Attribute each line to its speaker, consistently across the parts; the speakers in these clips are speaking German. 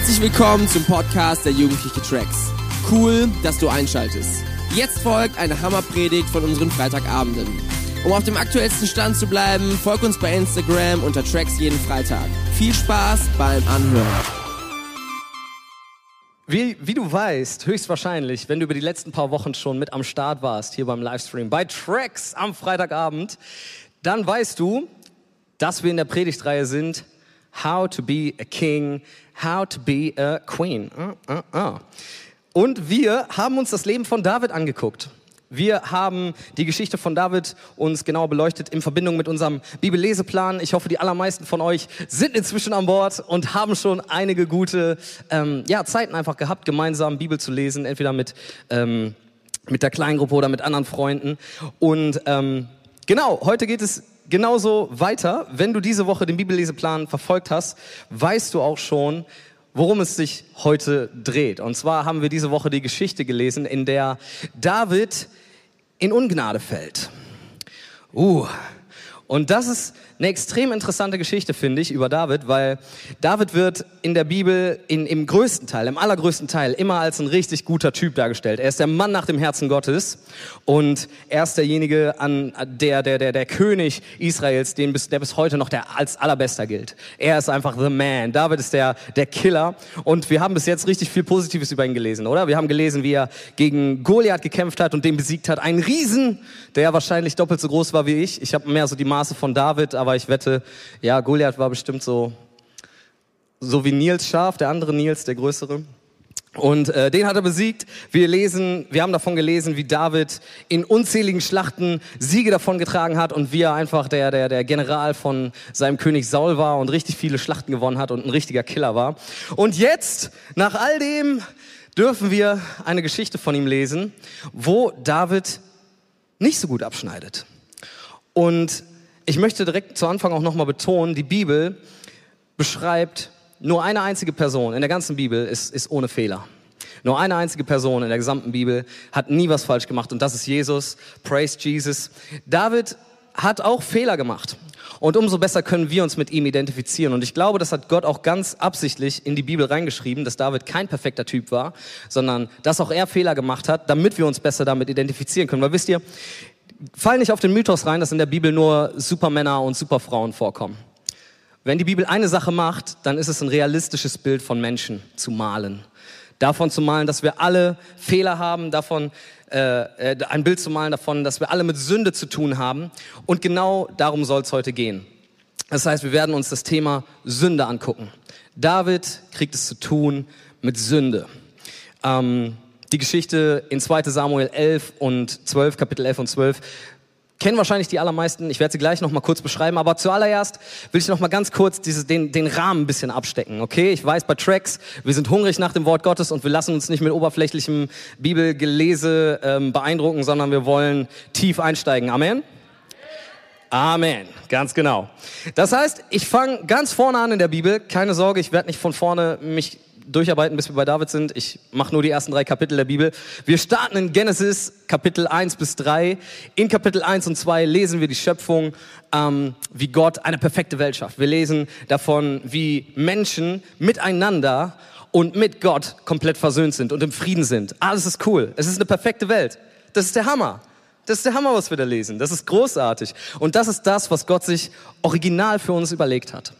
Speaker 1: Herzlich willkommen zum Podcast der Jugendliche Tracks. Cool, dass du einschaltest. Jetzt folgt eine Hammerpredigt von unseren Freitagabenden. Um auf dem aktuellsten Stand zu bleiben, folg uns bei Instagram unter Tracks jeden Freitag. Viel Spaß beim Anhören.
Speaker 2: Wie, wie du weißt, höchstwahrscheinlich, wenn du über die letzten paar Wochen schon mit am Start warst, hier beim Livestream, bei Tracks am Freitagabend, dann weißt du, dass wir in der Predigtreihe sind, How to be a King, How to be a Queen. Uh, uh, uh. Und wir haben uns das Leben von David angeguckt. Wir haben die Geschichte von David uns genau beleuchtet in Verbindung mit unserem Bibelleseplan. Ich hoffe, die allermeisten von euch sind inzwischen an Bord und haben schon einige gute ähm, ja, Zeiten einfach gehabt, gemeinsam Bibel zu lesen, entweder mit, ähm, mit der Kleingruppe oder mit anderen Freunden. Und ähm, genau, heute geht es genauso weiter. Wenn du diese Woche den Bibelleseplan verfolgt hast, weißt du auch schon, worum es sich heute dreht. Und zwar haben wir diese Woche die Geschichte gelesen, in der David in Ungnade fällt. Uh, und das ist eine extrem interessante Geschichte, finde ich, über David, weil David wird in der Bibel in, im größten Teil, im allergrößten Teil, immer als ein richtig guter Typ dargestellt. Er ist der Mann nach dem Herzen Gottes und er ist derjenige, an, der, der, der, der König Israels, den bis, der bis heute noch der als allerbester gilt. Er ist einfach the man. David ist der, der Killer und wir haben bis jetzt richtig viel Positives über ihn gelesen, oder? Wir haben gelesen, wie er gegen Goliath gekämpft hat und den besiegt hat. Ein Riesen, der wahrscheinlich doppelt so groß war wie ich. Ich habe mehr so die Maße von David, aber aber ich wette, ja, Goliath war bestimmt so, so wie Nils Schaf, der andere Nils, der größere. Und äh, den hat er besiegt. Wir lesen, wir haben davon gelesen, wie David in unzähligen Schlachten Siege davon getragen hat und wie er einfach der, der, der General von seinem König Saul war und richtig viele Schlachten gewonnen hat und ein richtiger Killer war. Und jetzt, nach all dem, dürfen wir eine Geschichte von ihm lesen, wo David nicht so gut abschneidet. Und ich möchte direkt zu Anfang auch nochmal betonen, die Bibel beschreibt nur eine einzige Person in der ganzen Bibel ist, ist ohne Fehler. Nur eine einzige Person in der gesamten Bibel hat nie was falsch gemacht und das ist Jesus. Praise Jesus. David hat auch Fehler gemacht. Und umso besser können wir uns mit ihm identifizieren. Und ich glaube, das hat Gott auch ganz absichtlich in die Bibel reingeschrieben, dass David kein perfekter Typ war, sondern dass auch er Fehler gemacht hat, damit wir uns besser damit identifizieren können. Weil wisst ihr, fall nicht auf den Mythos rein, dass in der Bibel nur Supermänner und Superfrauen vorkommen. Wenn die Bibel eine Sache macht, dann ist es ein realistisches Bild von Menschen zu malen. Davon zu malen, dass wir alle Fehler haben, davon äh, äh ein Bild zu malen davon, dass wir alle mit Sünde zu tun haben. Und genau darum soll es heute gehen. Das heißt, wir werden uns das Thema Sünde angucken. David kriegt es zu tun mit Sünde. Ähm, die Geschichte in 2 Samuel 11 und 12, Kapitel 11 und 12, kennen wahrscheinlich die allermeisten. Ich werde sie gleich noch mal kurz beschreiben, aber zuallererst will ich noch mal ganz kurz dieses, den, den Rahmen ein bisschen abstecken, okay? Ich weiß bei Tracks, wir sind hungrig nach dem Wort Gottes und wir lassen uns nicht mit oberflächlichem Bibelgelese ähm, beeindrucken, sondern wir wollen tief einsteigen. Amen? Amen, ganz genau. Das heißt, ich fange ganz vorne an in der Bibel. Keine Sorge, ich werde nicht von vorne mich durcharbeiten, bis wir bei David sind. Ich mache nur die ersten drei Kapitel der Bibel. Wir starten in Genesis Kapitel 1 bis 3. In Kapitel 1 und 2 lesen wir die Schöpfung, ähm, wie Gott eine perfekte Welt schafft. Wir lesen davon, wie Menschen miteinander und mit Gott komplett versöhnt sind und im Frieden sind. Alles ist cool. Es ist eine perfekte Welt. Das ist der Hammer. Das ist der Hammer, was wir da lesen. Das ist großartig. Und das ist das, was Gott sich original für uns überlegt hat.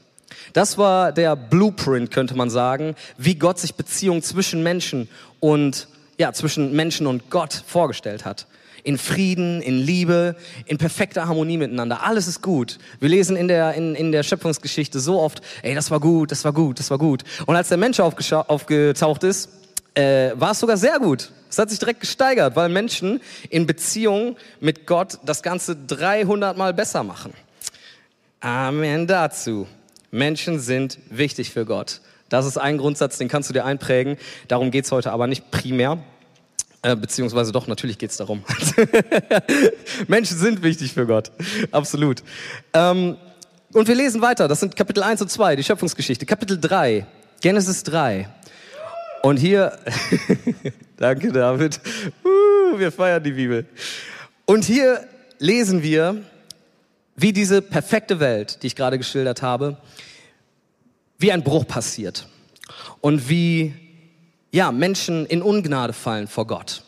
Speaker 2: Das war der Blueprint, könnte man sagen, wie Gott sich Beziehungen zwischen Menschen und, ja, zwischen Menschen und Gott vorgestellt hat. In Frieden, in Liebe, in perfekter Harmonie miteinander. Alles ist gut. Wir lesen in der, in, in der Schöpfungsgeschichte so oft, ey, das war gut, das war gut, das war gut. Und als der Mensch aufgetaucht ist, äh, war es sogar sehr gut. Es hat sich direkt gesteigert, weil Menschen in Beziehung mit Gott das Ganze 300 Mal besser machen. Amen dazu. Menschen sind wichtig für Gott. Das ist ein Grundsatz, den kannst du dir einprägen. Darum geht's heute aber nicht primär. Äh, beziehungsweise doch, natürlich geht's darum. Menschen sind wichtig für Gott. Absolut. Ähm, und wir lesen weiter. Das sind Kapitel 1 und 2, die Schöpfungsgeschichte. Kapitel 3, Genesis 3. Und hier, danke David, uh, wir feiern die Bibel. Und hier lesen wir, wie diese perfekte Welt, die ich gerade geschildert habe, wie ein Bruch passiert. und wie ja, Menschen in Ungnade fallen vor Gott.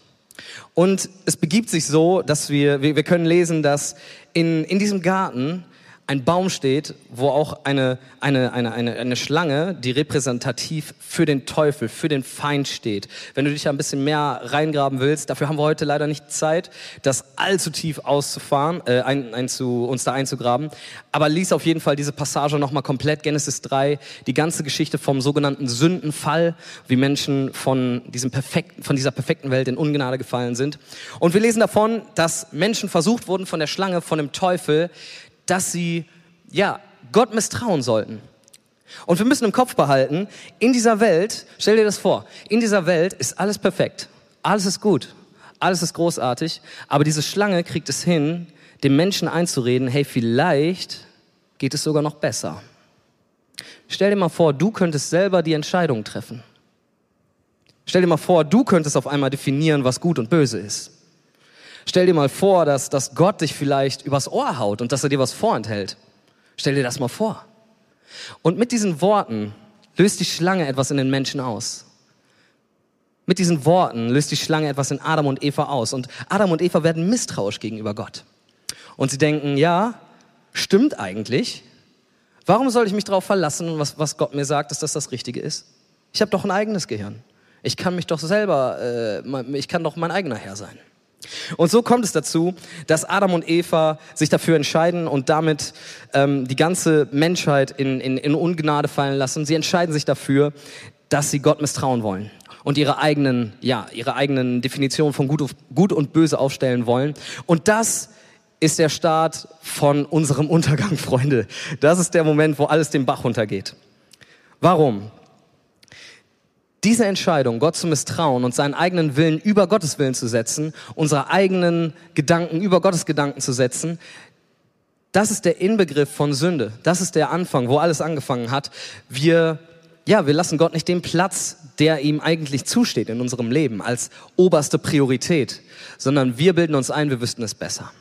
Speaker 2: Und es begibt sich so, dass wir, wir, können lesen, dass in, in diesem Garten ein Baum steht, wo auch eine, eine, eine, eine, eine Schlange, die repräsentativ für den Teufel, für den Feind steht. Wenn du dich da ein bisschen mehr reingraben willst, dafür haben wir heute leider nicht Zeit, das allzu tief auszufahren, äh, ein, ein zu, uns da einzugraben. Aber lies auf jeden Fall diese Passage nochmal komplett, Genesis 3, die ganze Geschichte vom sogenannten Sündenfall, wie Menschen von, diesem perfekten, von dieser perfekten Welt in Ungnade gefallen sind. Und wir lesen davon, dass Menschen versucht wurden von der Schlange, von dem Teufel, dass sie, ja, Gott misstrauen sollten. Und wir müssen im Kopf behalten, in dieser Welt, stell dir das vor, in dieser Welt ist alles perfekt. Alles ist gut. Alles ist großartig. Aber diese Schlange kriegt es hin, dem Menschen einzureden, hey, vielleicht geht es sogar noch besser. Stell dir mal vor, du könntest selber die Entscheidung treffen. Stell dir mal vor, du könntest auf einmal definieren, was gut und böse ist. Stell dir mal vor, dass, dass Gott dich vielleicht übers Ohr haut und dass er dir was vorenthält. Stell dir das mal vor. Und mit diesen Worten löst die Schlange etwas in den Menschen aus. Mit diesen Worten löst die Schlange etwas in Adam und Eva aus. Und Adam und Eva werden misstrauisch gegenüber Gott. Und sie denken, ja, stimmt eigentlich. Warum soll ich mich darauf verlassen, was, was Gott mir sagt, dass das das Richtige ist? Ich habe doch ein eigenes Gehirn. Ich kann mich doch selber, äh, ich kann doch mein eigener Herr sein. Und so kommt es dazu, dass Adam und Eva sich dafür entscheiden und damit ähm, die ganze Menschheit in, in, in Ungnade fallen lassen. Sie entscheiden sich dafür, dass sie Gott misstrauen wollen und ihre eigenen, ja, ihre eigenen Definitionen von Gut, Gut und Böse aufstellen wollen. Und das ist der Start von unserem Untergang, Freunde. Das ist der Moment, wo alles den Bach runtergeht. Warum? Diese Entscheidung, Gott zu misstrauen und seinen eigenen Willen über Gottes Willen zu setzen, unsere eigenen Gedanken über Gottes Gedanken zu setzen, das ist der Inbegriff von Sünde. Das ist der Anfang, wo alles angefangen hat. Wir, ja, wir lassen Gott nicht den Platz, der ihm eigentlich zusteht in unserem Leben als oberste Priorität, sondern wir bilden uns ein, wir wüssten es besser.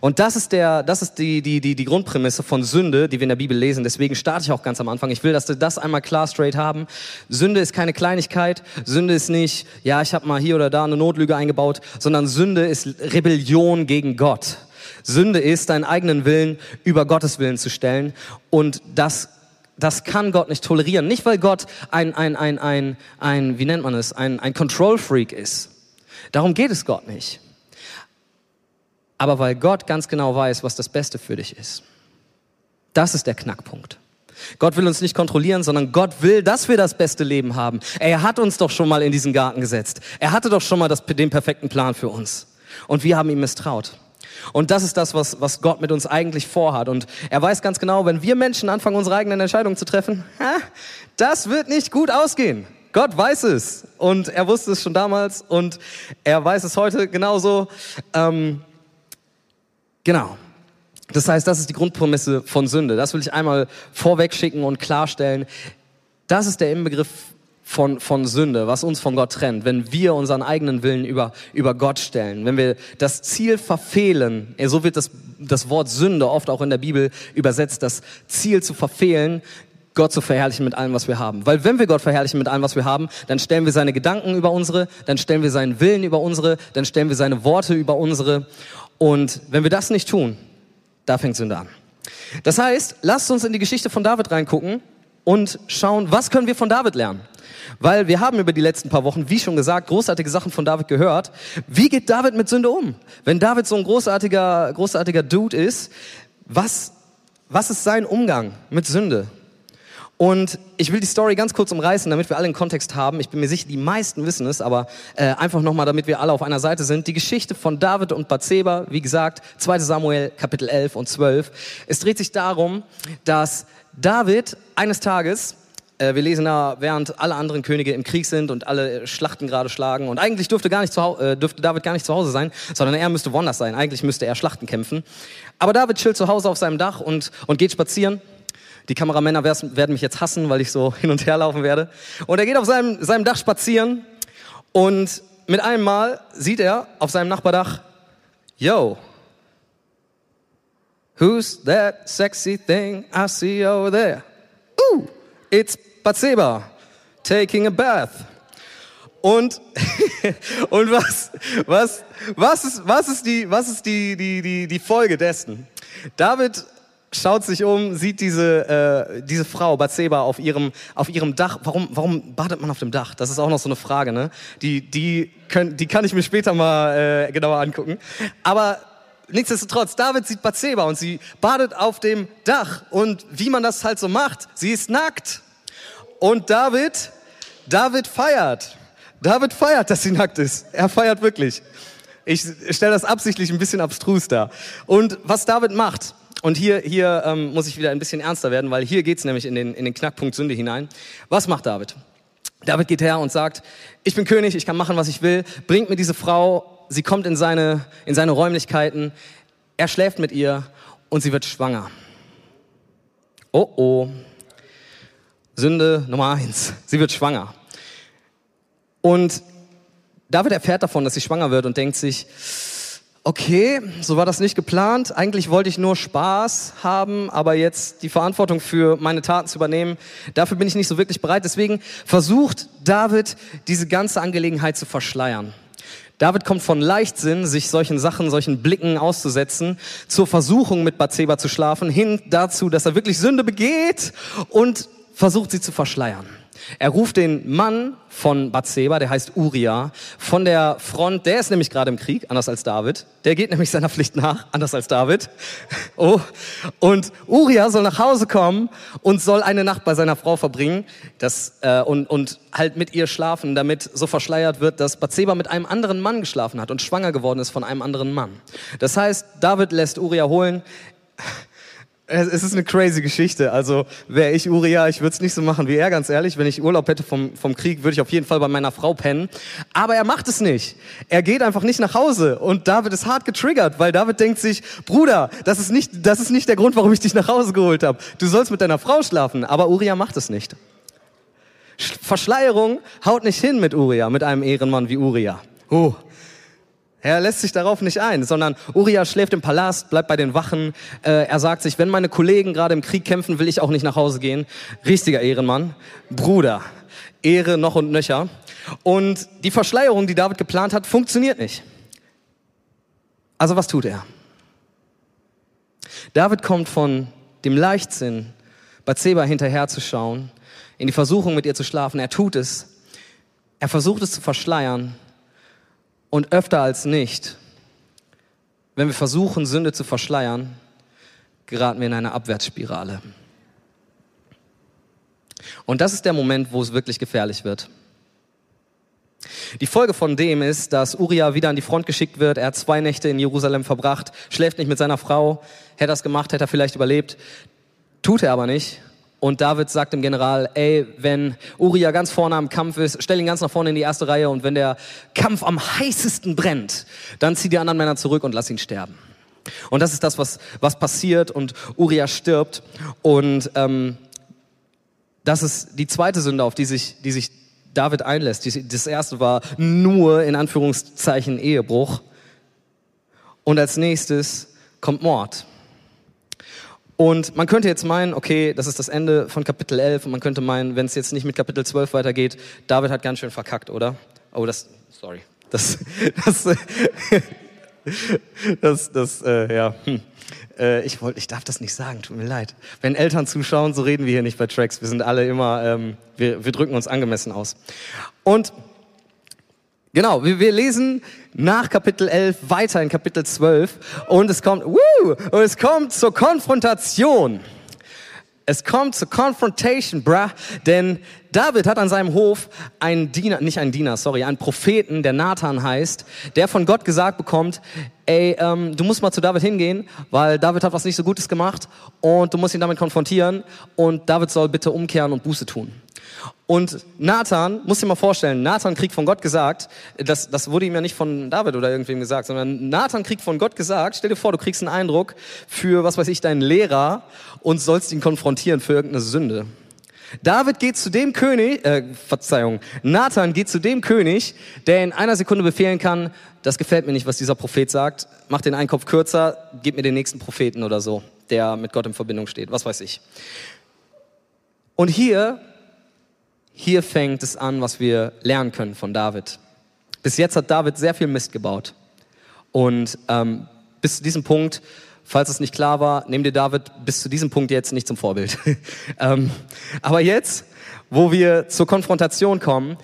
Speaker 2: Und das ist der, das ist die, die, die, die Grundprämisse von Sünde, die wir in der Bibel lesen. Deswegen starte ich auch ganz am Anfang. Ich will, dass wir das einmal klar straight haben. Sünde ist keine Kleinigkeit. Sünde ist nicht, ja, ich habe mal hier oder da eine Notlüge eingebaut, sondern Sünde ist Rebellion gegen Gott. Sünde ist, deinen eigenen Willen über Gottes Willen zu stellen. Und das das kann Gott nicht tolerieren. Nicht, weil Gott ein, ein, ein, ein, ein wie nennt man es, ein, ein Control Freak ist. Darum geht es Gott nicht aber weil Gott ganz genau weiß, was das Beste für dich ist. Das ist der Knackpunkt. Gott will uns nicht kontrollieren, sondern Gott will, dass wir das beste Leben haben. Er hat uns doch schon mal in diesen Garten gesetzt. Er hatte doch schon mal das, den perfekten Plan für uns. Und wir haben ihm misstraut. Und das ist das, was, was Gott mit uns eigentlich vorhat. Und er weiß ganz genau, wenn wir Menschen anfangen, unsere eigenen Entscheidungen zu treffen, das wird nicht gut ausgehen. Gott weiß es. Und er wusste es schon damals und er weiß es heute genauso. Ähm, Genau. Das heißt, das ist die Grundprämisse von Sünde. Das will ich einmal vorweg schicken und klarstellen. Das ist der Inbegriff von, von Sünde, was uns von Gott trennt, wenn wir unseren eigenen Willen über, über Gott stellen, wenn wir das Ziel verfehlen, so wird das, das Wort Sünde oft auch in der Bibel übersetzt, das Ziel zu verfehlen, Gott zu verherrlichen mit allem, was wir haben. Weil wenn wir Gott verherrlichen mit allem, was wir haben, dann stellen wir seine Gedanken über unsere, dann stellen wir seinen Willen über unsere, dann stellen wir seine Worte über unsere und wenn wir das nicht tun, da fängt Sünde an. Das heißt, lasst uns in die Geschichte von David reingucken und schauen, was können wir von David lernen? Weil wir haben über die letzten paar Wochen, wie schon gesagt, großartige Sachen von David gehört. Wie geht David mit Sünde um? Wenn David so ein großartiger, großartiger Dude ist, was, was ist sein Umgang mit Sünde? Und ich will die Story ganz kurz umreißen, damit wir alle einen Kontext haben. Ich bin mir sicher, die meisten wissen es, aber äh, einfach nochmal, damit wir alle auf einer Seite sind. Die Geschichte von David und Bathseba, wie gesagt, 2 Samuel Kapitel 11 und 12. Es dreht sich darum, dass David eines Tages äh, wir lesen da, während alle anderen Könige im Krieg sind und alle Schlachten gerade schlagen. Und eigentlich dürfte, gar nicht zu, äh, dürfte David gar nicht zu Hause sein, sondern er müsste woanders sein. Eigentlich müsste er Schlachten kämpfen. Aber David chillt zu Hause auf seinem Dach und, und geht spazieren. Die Kameramänner werden mich jetzt hassen, weil ich so hin und her laufen werde. Und er geht auf seinem, seinem Dach spazieren und mit einem Mal sieht er auf seinem Nachbardach, yo, who's that sexy thing I see over there? Ooh, it's Batseba. taking a bath. Und, und was, was, was ist, was ist die, was ist die, die, die, die Folge dessen? David schaut sich um, sieht diese, äh, diese Frau, Bathseba, auf ihrem, auf ihrem Dach. Warum, warum badet man auf dem Dach? Das ist auch noch so eine Frage, ne? Die, die, können, die kann ich mir später mal äh, genauer angucken. Aber nichtsdestotrotz, David sieht Bathseba und sie badet auf dem Dach. Und wie man das halt so macht, sie ist nackt. Und David, David feiert. David feiert, dass sie nackt ist. Er feiert wirklich. Ich stelle das absichtlich ein bisschen abstrus dar. Und was David macht, und hier, hier ähm, muss ich wieder ein bisschen ernster werden, weil hier geht's nämlich in den, in den Knackpunkt Sünde hinein. Was macht David? David geht her und sagt, ich bin König, ich kann machen, was ich will. Bringt mir diese Frau, sie kommt in seine, in seine Räumlichkeiten, er schläft mit ihr und sie wird schwanger. Oh oh. Sünde Nummer eins. Sie wird schwanger. Und David erfährt davon, dass sie schwanger wird und denkt sich, okay, so war das nicht geplant. Eigentlich wollte ich nur Spaß haben, aber jetzt die Verantwortung für meine Taten zu übernehmen, dafür bin ich nicht so wirklich bereit. Deswegen versucht David, diese ganze Angelegenheit zu verschleiern. David kommt von Leichtsinn, sich solchen Sachen, solchen Blicken auszusetzen, zur Versuchung mit Bathseba zu schlafen, hin dazu, dass er wirklich Sünde begeht und versucht sie zu verschleiern. Er ruft den Mann von Bathseba, der heißt Uria, von der Front, der ist nämlich gerade im Krieg, anders als David. Der geht nämlich seiner Pflicht nach, anders als David. Oh. Und Uria soll nach Hause kommen und soll eine Nacht bei seiner Frau verbringen das, äh, und, und halt mit ihr schlafen, damit so verschleiert wird, dass Bathseba mit einem anderen Mann geschlafen hat und schwanger geworden ist von einem anderen Mann. Das heißt, David lässt Uria holen es ist eine crazy Geschichte. Also wäre ich Uriah, ich würde es nicht so machen wie er, ganz ehrlich. Wenn ich Urlaub hätte vom, vom Krieg, würde ich auf jeden Fall bei meiner Frau pennen. Aber er macht es nicht. Er geht einfach nicht nach Hause. Und David ist hart getriggert, weil David denkt sich, Bruder, das ist nicht, das ist nicht der Grund, warum ich dich nach Hause geholt habe. Du sollst mit deiner Frau schlafen. Aber Uriah macht es nicht. Verschleierung haut nicht hin mit Uriah, mit einem Ehrenmann wie Uriah. Oh, er lässt sich darauf nicht ein, sondern Uriah schläft im Palast, bleibt bei den Wachen. Äh, er sagt sich, wenn meine Kollegen gerade im Krieg kämpfen, will ich auch nicht nach Hause gehen. Richtiger Ehrenmann. Bruder. Ehre noch und nöcher. Und die Verschleierung, die David geplant hat, funktioniert nicht. Also was tut er? David kommt von dem Leichtsinn, Bathseba hinterherzuschauen, in die Versuchung mit ihr zu schlafen. Er tut es. Er versucht es zu verschleiern und öfter als nicht, wenn wir versuchen, Sünde zu verschleiern, geraten wir in eine Abwärtsspirale. Und das ist der Moment, wo es wirklich gefährlich wird. Die Folge von dem ist, dass Uriah wieder an die Front geschickt wird. Er hat zwei Nächte in Jerusalem verbracht, schläft nicht mit seiner Frau. Hätte er das gemacht, hätte er vielleicht überlebt. Tut er aber nicht. Und David sagt dem General, ey, wenn Uriah ganz vorne am Kampf ist, stell ihn ganz nach vorne in die erste Reihe und wenn der Kampf am heißesten brennt, dann zieh die anderen Männer zurück und lass ihn sterben. Und das ist das, was, was passiert und Uriah stirbt. Und ähm, das ist die zweite Sünde, auf die sich, die sich David einlässt. Das erste war nur in Anführungszeichen Ehebruch. Und als nächstes kommt Mord. Und man könnte jetzt meinen, okay, das ist das Ende von Kapitel 11 und man könnte meinen, wenn es jetzt nicht mit Kapitel 12 weitergeht, David hat ganz schön verkackt, oder? Oh, das, sorry. Das, das, das, das, äh, ja. Hm. Äh, ich wollte, ich darf das nicht sagen, tut mir leid. Wenn Eltern zuschauen, so reden wir hier nicht bei Tracks. Wir sind alle immer, ähm, wir, wir drücken uns angemessen aus. Und Genau, wir, wir lesen nach Kapitel 11 weiter in Kapitel 12 und es kommt, woo, und es kommt zur Konfrontation. Es kommt zur Confrontation, bruh, denn David hat an seinem Hof einen Diener, nicht einen Diener, sorry, einen Propheten, der Nathan heißt, der von Gott gesagt bekommt, ey, ähm, du musst mal zu David hingehen, weil David hat was nicht so Gutes gemacht und du musst ihn damit konfrontieren und David soll bitte umkehren und Buße tun. Und Nathan, muss dir mal vorstellen, Nathan kriegt von Gott gesagt, das, das wurde ihm ja nicht von David oder irgendwem gesagt, sondern Nathan kriegt von Gott gesagt, stell dir vor, du kriegst einen Eindruck für, was weiß ich, deinen Lehrer und sollst ihn konfrontieren für irgendeine Sünde. David geht zu dem König, äh, Verzeihung, Nathan geht zu dem König, der in einer Sekunde befehlen kann, das gefällt mir nicht, was dieser Prophet sagt, mach den Einkopf kürzer, gib mir den nächsten Propheten oder so, der mit Gott in Verbindung steht, was weiß ich. Und hier hier fängt es an, was wir lernen können von David. Bis jetzt hat David sehr viel Mist gebaut. Und ähm, bis zu diesem Punkt, falls es nicht klar war, nehm dir David bis zu diesem Punkt jetzt nicht zum Vorbild. ähm, aber jetzt, wo wir zur Konfrontation kommen,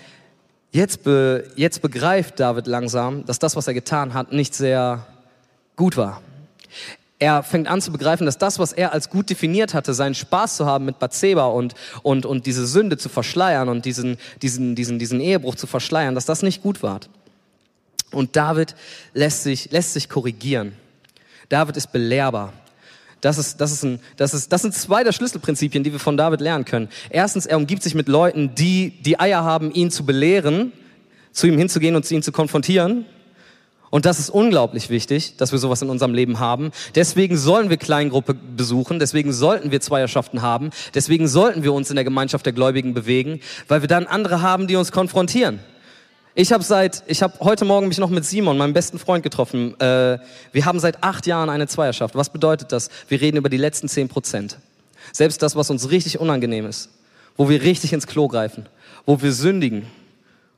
Speaker 2: jetzt, be, jetzt begreift David langsam, dass das, was er getan hat, nicht sehr gut war. Er fängt an zu begreifen, dass das, was er als gut definiert hatte, seinen Spaß zu haben mit Bathseba und, und, und diese Sünde zu verschleiern und diesen, diesen, diesen, diesen Ehebruch zu verschleiern, dass das nicht gut war. Und David lässt sich, lässt sich korrigieren. David ist belehrbar. Das, ist, das, ist ein, das, ist, das sind zwei der Schlüsselprinzipien, die wir von David lernen können. Erstens, er umgibt sich mit Leuten, die die Eier haben, ihn zu belehren, zu ihm hinzugehen und ihn zu konfrontieren. Und das ist unglaublich wichtig, dass wir sowas in unserem Leben haben. Deswegen sollen wir Kleingruppe besuchen, deswegen sollten wir Zweierschaften haben, deswegen sollten wir uns in der Gemeinschaft der Gläubigen bewegen, weil wir dann andere haben, die uns konfrontieren. Ich habe seit, ich habe heute Morgen mich noch mit Simon, meinem besten Freund, getroffen. Äh, wir haben seit acht Jahren eine Zweierschaft. Was bedeutet das? Wir reden über die letzten zehn Prozent. Selbst das, was uns richtig unangenehm ist, wo wir richtig ins Klo greifen, wo wir sündigen,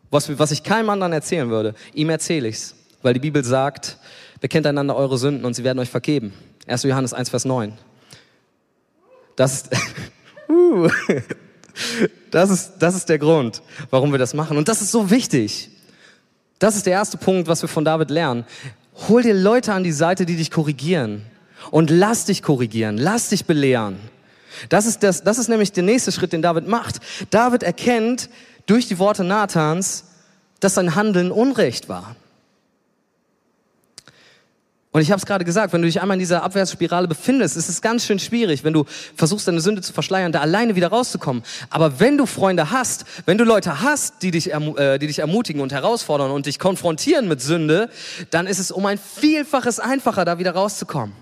Speaker 2: was, was ich keinem anderen erzählen würde, ihm erzähle ich's, weil die Bibel sagt, bekennt einander eure Sünden und sie werden euch vergeben. 1. Johannes 1, Vers 9. Das ist, uh, das ist, das ist der Grund, warum wir das machen. Und das ist so wichtig. Das ist der erste Punkt, was wir von David lernen. Hol dir Leute an die Seite, die dich korrigieren. Und lass dich korrigieren, lass dich belehren. Das ist, das, das ist nämlich der nächste Schritt, den David macht. David erkennt durch die Worte Nathans, dass sein Handeln Unrecht war. Und ich habe es gerade gesagt, wenn du dich einmal in dieser Abwärtsspirale befindest, ist es ganz schön schwierig, wenn du versuchst, deine Sünde zu verschleiern, da alleine wieder rauszukommen. Aber wenn du Freunde hast, wenn du Leute hast, die dich, äh, die dich ermutigen und herausfordern und dich konfrontieren mit Sünde, dann ist es um ein Vielfaches einfacher, da wieder rauszukommen.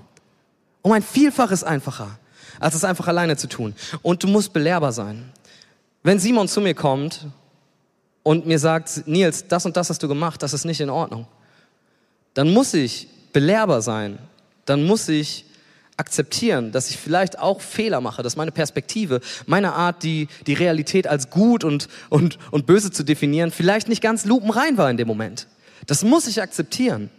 Speaker 2: Um ein Vielfaches einfacher, als es einfach alleine zu tun. Und du musst belehrbar sein. Wenn Simon zu mir kommt und mir sagt, Nils, das und das hast du gemacht, das ist nicht in Ordnung, dann muss ich belehrbar sein, dann muss ich akzeptieren, dass ich vielleicht auch Fehler mache, dass meine Perspektive, meine Art, die, die Realität als gut und, und, und böse zu definieren, vielleicht nicht ganz lupenrein war in dem Moment. Das muss ich akzeptieren.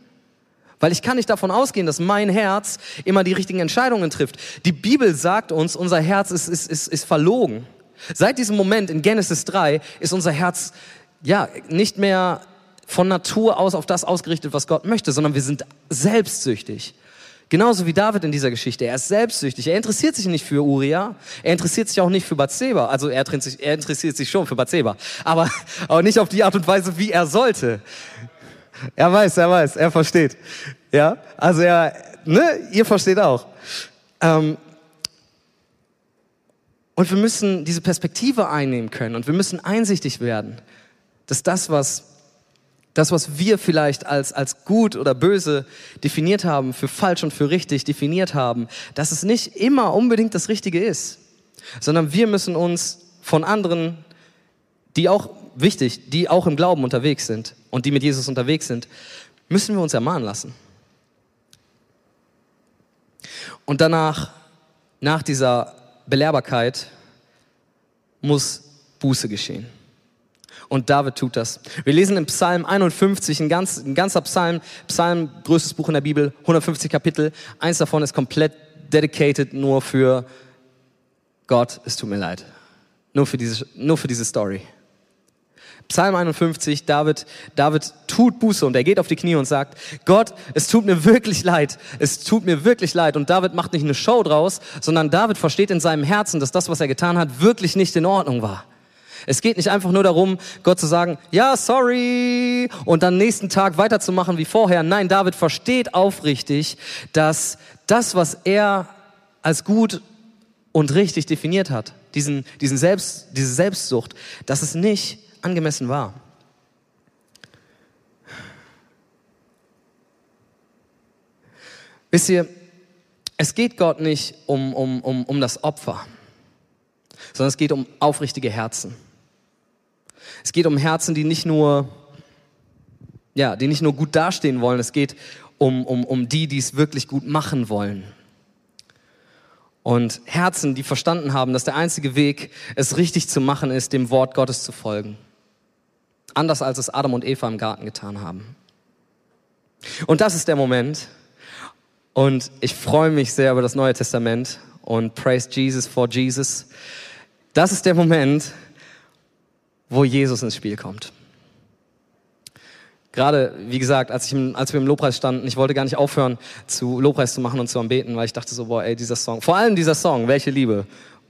Speaker 2: Weil ich kann nicht davon ausgehen, dass mein Herz immer die richtigen Entscheidungen trifft. Die Bibel sagt uns, unser Herz ist, ist, ist, ist verlogen. Seit diesem Moment in Genesis 3 ist unser Herz ja nicht mehr von Natur aus auf das ausgerichtet, was Gott möchte, sondern wir sind selbstsüchtig. Genauso wie David in dieser Geschichte. Er ist selbstsüchtig. Er interessiert sich nicht für Uriah. Er interessiert sich auch nicht für Bathseba. Also er interessiert sich, er interessiert sich schon für Bathseba. Aber, aber nicht auf die Art und Weise, wie er sollte. Er weiß, er weiß, er versteht. Ja, also er, ne, ihr versteht auch. Ähm, und wir müssen diese Perspektive einnehmen können und wir müssen einsichtig werden, dass das, was das, was wir vielleicht als, als gut oder böse definiert haben, für falsch und für richtig definiert haben, dass es nicht immer unbedingt das Richtige ist, sondern wir müssen uns von anderen, die auch wichtig, die auch im Glauben unterwegs sind und die mit Jesus unterwegs sind, müssen wir uns ermahnen lassen. Und danach, nach dieser Belehrbarkeit, muss Buße geschehen. Und David tut das. Wir lesen im Psalm 51, ein, ganz, ein ganzer Psalm, Psalm, größtes Buch in der Bibel, 150 Kapitel. Eins davon ist komplett dedicated nur für Gott, es tut mir leid. Nur für diese, nur für diese Story. Psalm 51, David, David tut Buße und er geht auf die Knie und sagt, Gott, es tut mir wirklich leid, es tut mir wirklich leid. Und David macht nicht eine Show draus, sondern David versteht in seinem Herzen, dass das, was er getan hat, wirklich nicht in Ordnung war. Es geht nicht einfach nur darum, Gott zu sagen, ja, sorry, und dann nächsten Tag weiterzumachen wie vorher. Nein, David versteht aufrichtig, dass das, was er als gut und richtig definiert hat, diesen, diesen Selbst, diese Selbstsucht, dass es nicht angemessen war. Wisst ihr, es geht Gott nicht um, um, um, um das Opfer, sondern es geht um aufrichtige Herzen. Es geht um Herzen, die nicht nur, ja, die nicht nur gut dastehen wollen. Es geht um, um, um die, die es wirklich gut machen wollen. und Herzen, die verstanden haben, dass der einzige Weg, es richtig zu machen, ist, dem Wort Gottes zu folgen. Anders als es Adam und Eva im Garten getan haben. Und das ist der Moment. Und ich freue mich sehr über das Neue Testament und praise Jesus for Jesus. Das ist der Moment, wo Jesus ins Spiel kommt. Gerade, wie gesagt, als, ich als wir im Lobpreis standen, ich wollte gar nicht aufhören, zu Lobpreis zu machen und zu anbeten, weil ich dachte so, boah, ey, dieser Song, vor allem dieser Song, welche Liebe.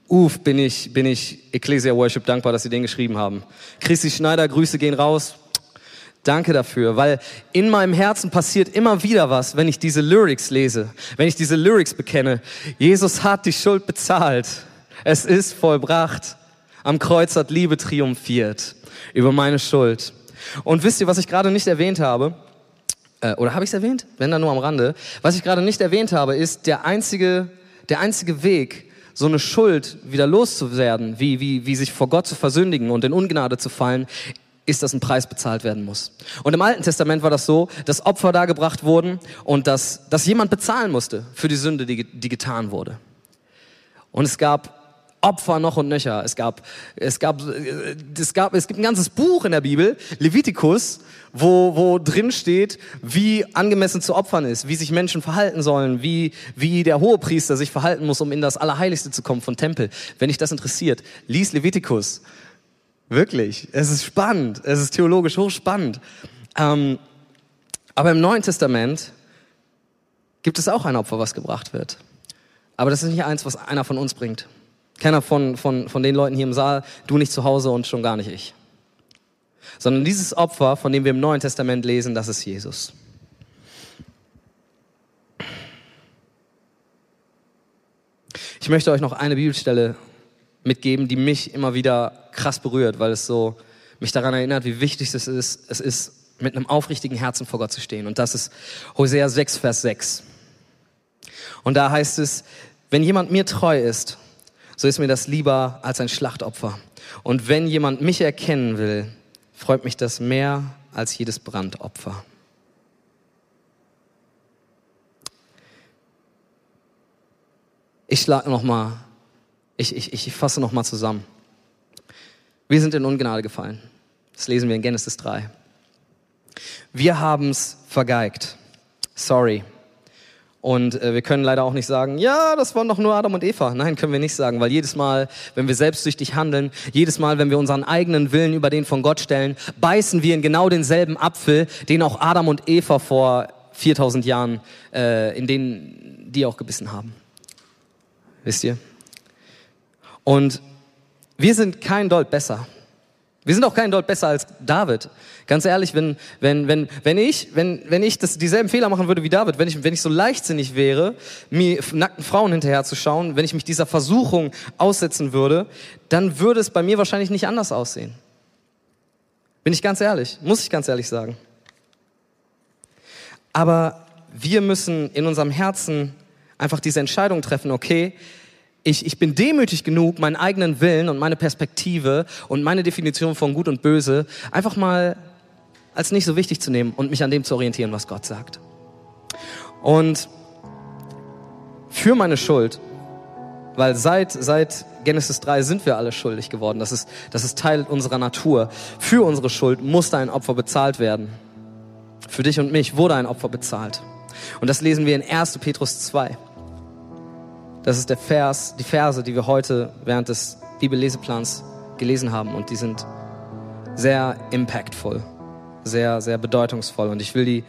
Speaker 2: Uff, bin ich, bin ich Ecclesia Worship dankbar, dass sie den geschrieben haben. Christi Schneider, Grüße gehen raus. Danke dafür, weil in meinem Herzen passiert immer wieder was, wenn ich diese Lyrics lese, wenn ich diese Lyrics bekenne. Jesus hat die Schuld bezahlt. Es ist vollbracht. Am Kreuz hat Liebe triumphiert über meine Schuld. Und wisst ihr, was ich gerade nicht erwähnt habe? Äh, oder habe ich es erwähnt? Wenn dann nur am Rande. Was ich gerade nicht erwähnt habe, ist der einzige, der einzige Weg, so eine Schuld wieder loszuwerden, wie, wie, wie sich vor Gott zu versündigen und in Ungnade zu fallen, ist, dass ein Preis bezahlt werden muss. Und im Alten Testament war das so, dass Opfer dargebracht wurden und dass, dass jemand bezahlen musste für die Sünde, die, die getan wurde. Und es gab Opfer noch und nöcher. Es gab, es gab, es gab, es gibt ein ganzes Buch in der Bibel, Levitikus, wo, wo drin steht, wie angemessen zu opfern ist, wie sich Menschen verhalten sollen, wie, wie der Hohepriester sich verhalten muss, um in das Allerheiligste zu kommen von Tempel. Wenn dich das interessiert, lies Levitikus. Wirklich. Es ist spannend. Es ist theologisch hochspannend. Ähm, aber im Neuen Testament gibt es auch ein Opfer, was gebracht wird. Aber das ist nicht eins, was einer von uns bringt. Keiner von, von, von den Leuten hier im Saal, du nicht zu Hause und schon gar nicht ich. Sondern dieses Opfer, von dem wir im Neuen Testament lesen, das ist Jesus. Ich möchte euch noch eine Bibelstelle mitgeben, die mich immer wieder krass berührt, weil es so mich daran erinnert, wie wichtig es ist, es ist, mit einem aufrichtigen Herzen vor Gott zu stehen. Und das ist Hosea 6, Vers 6. Und da heißt es, wenn jemand mir treu ist, so ist mir das lieber als ein Schlachtopfer. Und wenn jemand mich erkennen will, freut mich das mehr als jedes Brandopfer. Ich schlage nochmal, ich, ich, ich fasse nochmal zusammen. Wir sind in Ungnade gefallen. Das lesen wir in Genesis 3. Wir haben es vergeigt. Sorry. Und äh, wir können leider auch nicht sagen, ja, das waren doch nur Adam und Eva. Nein, können wir nicht sagen, weil jedes Mal, wenn wir selbstsüchtig handeln, jedes Mal, wenn wir unseren eigenen Willen über den von Gott stellen, beißen wir in genau denselben Apfel, den auch Adam und Eva vor 4000 Jahren, äh, in denen die auch gebissen haben. Wisst ihr? Und wir sind kein Deut besser. Wir sind auch kein Deut besser als David. Ganz ehrlich, wenn, wenn, wenn, wenn ich, wenn, wenn ich das, dieselben Fehler machen würde wie David, wenn ich, wenn ich so leichtsinnig wäre, mir nackten Frauen hinterherzuschauen, wenn ich mich dieser Versuchung aussetzen würde, dann würde es bei mir wahrscheinlich nicht anders aussehen. Bin ich ganz ehrlich, muss ich ganz ehrlich sagen. Aber wir müssen in unserem Herzen einfach diese Entscheidung treffen, okay, ich, ich bin demütig genug, meinen eigenen Willen und meine Perspektive und meine Definition von Gut und Böse einfach mal als nicht so wichtig zu nehmen und mich an dem zu orientieren, was Gott sagt. Und für meine Schuld, weil seit, seit Genesis 3 sind wir alle schuldig geworden, das ist, das ist Teil unserer Natur. Für unsere Schuld musste ein Opfer bezahlt werden. Für dich und mich wurde ein Opfer bezahlt. Und das lesen wir in 1. Petrus 2. Das ist der Vers, die Verse, die wir heute während des Bibelleseplans gelesen haben und die sind sehr impactful, sehr, sehr bedeutungsvoll und ich will die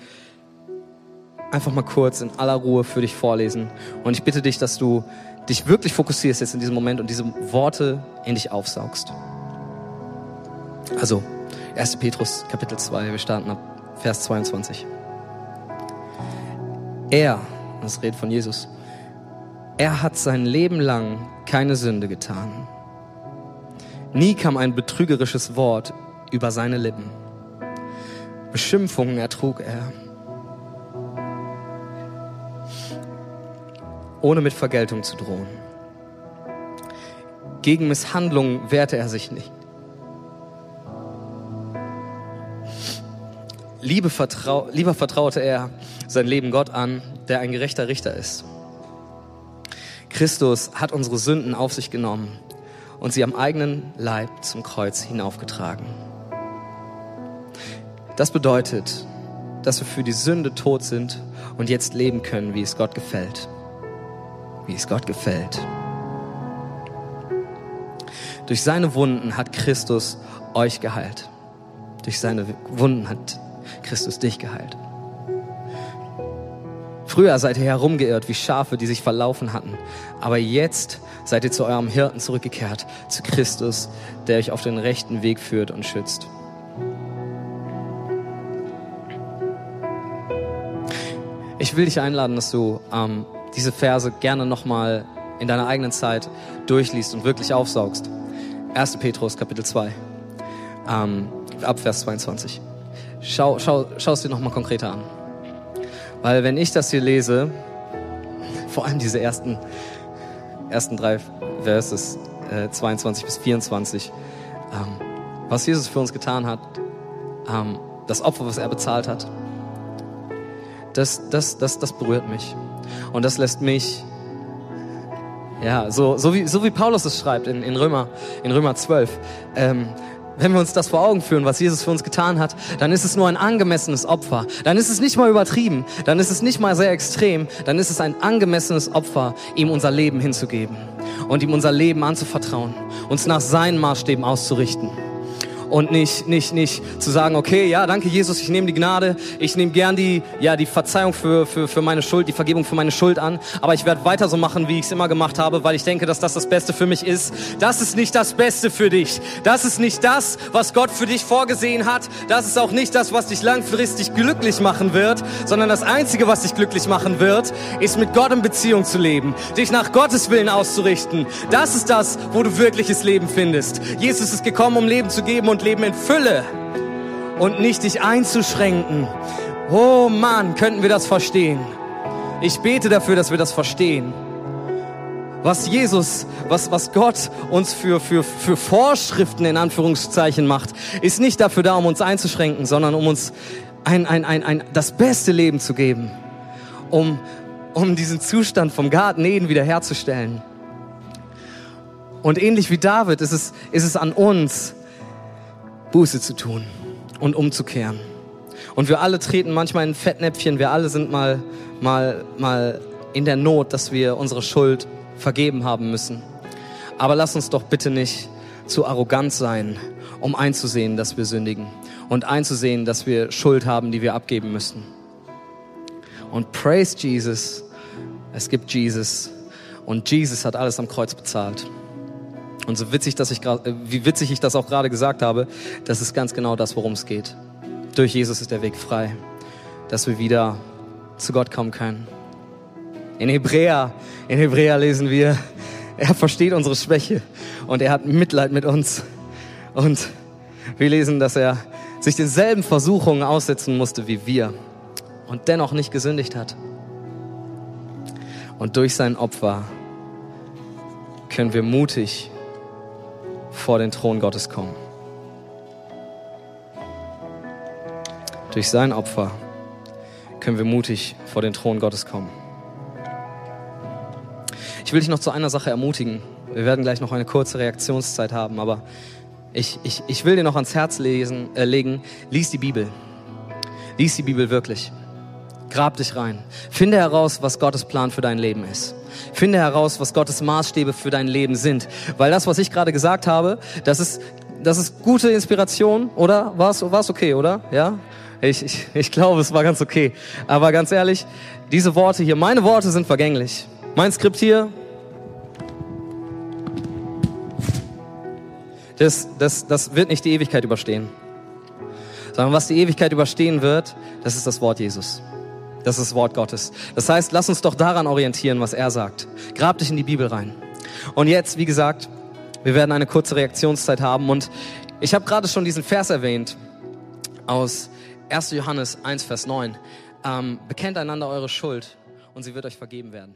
Speaker 2: einfach mal kurz in aller Ruhe für dich vorlesen und ich bitte dich, dass du dich wirklich fokussierst jetzt in diesem Moment und diese Worte in dich aufsaugst. Also, 1. Petrus Kapitel 2, wir starten ab Vers 22. Er, das redet von Jesus, er hat sein Leben lang keine Sünde getan. Nie kam ein betrügerisches Wort über seine Lippen. Beschimpfungen ertrug er. Ohne mit Vergeltung zu drohen. Gegen Misshandlungen wehrte er sich nicht. Liebe vertrau lieber vertraute er sein Leben Gott an, der ein gerechter Richter ist. Christus hat unsere Sünden auf sich genommen und sie am eigenen Leib zum Kreuz hinaufgetragen. Das bedeutet, dass wir für die Sünde tot sind und jetzt leben können, wie es Gott gefällt. Wie es Gott gefällt. Durch seine Wunden hat Christus euch geheilt. Durch seine Wunden hat Christus dich geheilt. Früher seid ihr herumgeirrt wie Schafe, die sich verlaufen hatten. Aber jetzt seid ihr zu eurem Hirten zurückgekehrt, zu Christus, der euch auf den rechten Weg führt und schützt. Ich will dich einladen, dass du ähm, diese Verse gerne nochmal in deiner eigenen Zeit durchliest und wirklich aufsaugst. 1. Petrus, Kapitel 2, ähm, ab Vers 22. Schau, schau, schau es dir nochmal konkreter an. Weil wenn ich das hier lese, vor allem diese ersten, ersten drei Verses, äh, 22 bis 24, ähm, was Jesus für uns getan hat, ähm, das Opfer, was er bezahlt hat, das, das, das, das berührt mich. Und das lässt mich, ja, so, so, wie, so wie Paulus es schreibt in, in, Römer, in Römer 12, ähm, wenn wir uns das vor Augen führen, was Jesus für uns getan hat, dann ist es nur ein angemessenes Opfer. Dann ist es nicht mal übertrieben. Dann ist es nicht mal sehr extrem. Dann ist es ein angemessenes Opfer, ihm unser Leben hinzugeben und ihm unser Leben anzuvertrauen, uns nach seinen Maßstäben auszurichten und nicht, nicht, nicht zu sagen, okay, ja, danke Jesus, ich nehme die Gnade, ich nehme gern die, ja, die Verzeihung für, für, für meine Schuld, die Vergebung für meine Schuld an, aber ich werde weiter so machen, wie ich es immer gemacht habe, weil ich denke, dass das das Beste für mich ist. Das ist nicht das Beste für dich. Das ist nicht das, was Gott für dich vorgesehen hat. Das ist auch nicht das, was dich langfristig glücklich machen wird, sondern das Einzige, was dich glücklich machen wird, ist mit Gott in Beziehung zu leben, dich nach Gottes Willen auszurichten. Das ist das, wo du wirkliches Leben findest. Jesus ist gekommen, um Leben zu geben und und Leben in Fülle und nicht dich einzuschränken. Oh Mann, könnten wir das verstehen. Ich bete dafür, dass wir das verstehen. Was Jesus, was, was Gott uns für, für, für Vorschriften in Anführungszeichen macht, ist nicht dafür da, um uns einzuschränken, sondern um uns ein, ein, ein, ein, das beste Leben zu geben. Um, um diesen Zustand vom Garten Eden wiederherzustellen. Und ähnlich wie David ist es, ist es an uns, Buße zu tun und umzukehren. Und wir alle treten manchmal in Fettnäpfchen, wir alle sind mal, mal, mal in der Not, dass wir unsere Schuld vergeben haben müssen. Aber lass uns doch bitte nicht zu arrogant sein, um einzusehen, dass wir sündigen und einzusehen, dass wir Schuld haben, die wir abgeben müssen. Und praise Jesus, es gibt Jesus und Jesus hat alles am Kreuz bezahlt. Und so witzig, dass ich grad, äh, wie witzig ich das auch gerade gesagt habe, das ist ganz genau das, worum es geht. Durch Jesus ist der Weg frei, dass wir wieder zu Gott kommen können. In Hebräer, in Hebräer lesen wir, er versteht unsere Schwäche und er hat Mitleid mit uns. Und wir lesen, dass er sich denselben Versuchungen aussetzen musste wie wir und dennoch nicht gesündigt hat. Und durch sein Opfer können wir mutig vor den Thron Gottes kommen. Durch sein Opfer können wir mutig vor den Thron Gottes kommen. Ich will dich noch zu einer Sache ermutigen. Wir werden gleich noch eine kurze Reaktionszeit haben, aber ich, ich, ich will dir noch ans Herz lesen, äh, legen, lies die Bibel. Lies die Bibel wirklich. Grab dich rein. Finde heraus, was Gottes Plan für dein Leben ist. Finde heraus, was Gottes Maßstäbe für dein Leben sind. Weil das, was ich gerade gesagt habe, das ist, das ist gute Inspiration, oder? War es okay, oder? Ja? Ich, ich, ich glaube, es war ganz okay. Aber ganz ehrlich, diese Worte hier, meine Worte sind vergänglich. Mein Skript hier, das, das, das wird nicht die Ewigkeit überstehen. Sondern was die Ewigkeit überstehen wird, das ist das Wort Jesus. Das ist das Wort Gottes. Das heißt, lass uns doch daran orientieren, was er sagt. Grab dich in die Bibel rein. Und jetzt, wie gesagt, wir werden eine kurze Reaktionszeit haben. Und ich habe gerade schon diesen Vers erwähnt aus 1. Johannes 1, Vers 9. Ähm, bekennt einander eure Schuld und sie wird euch vergeben werden.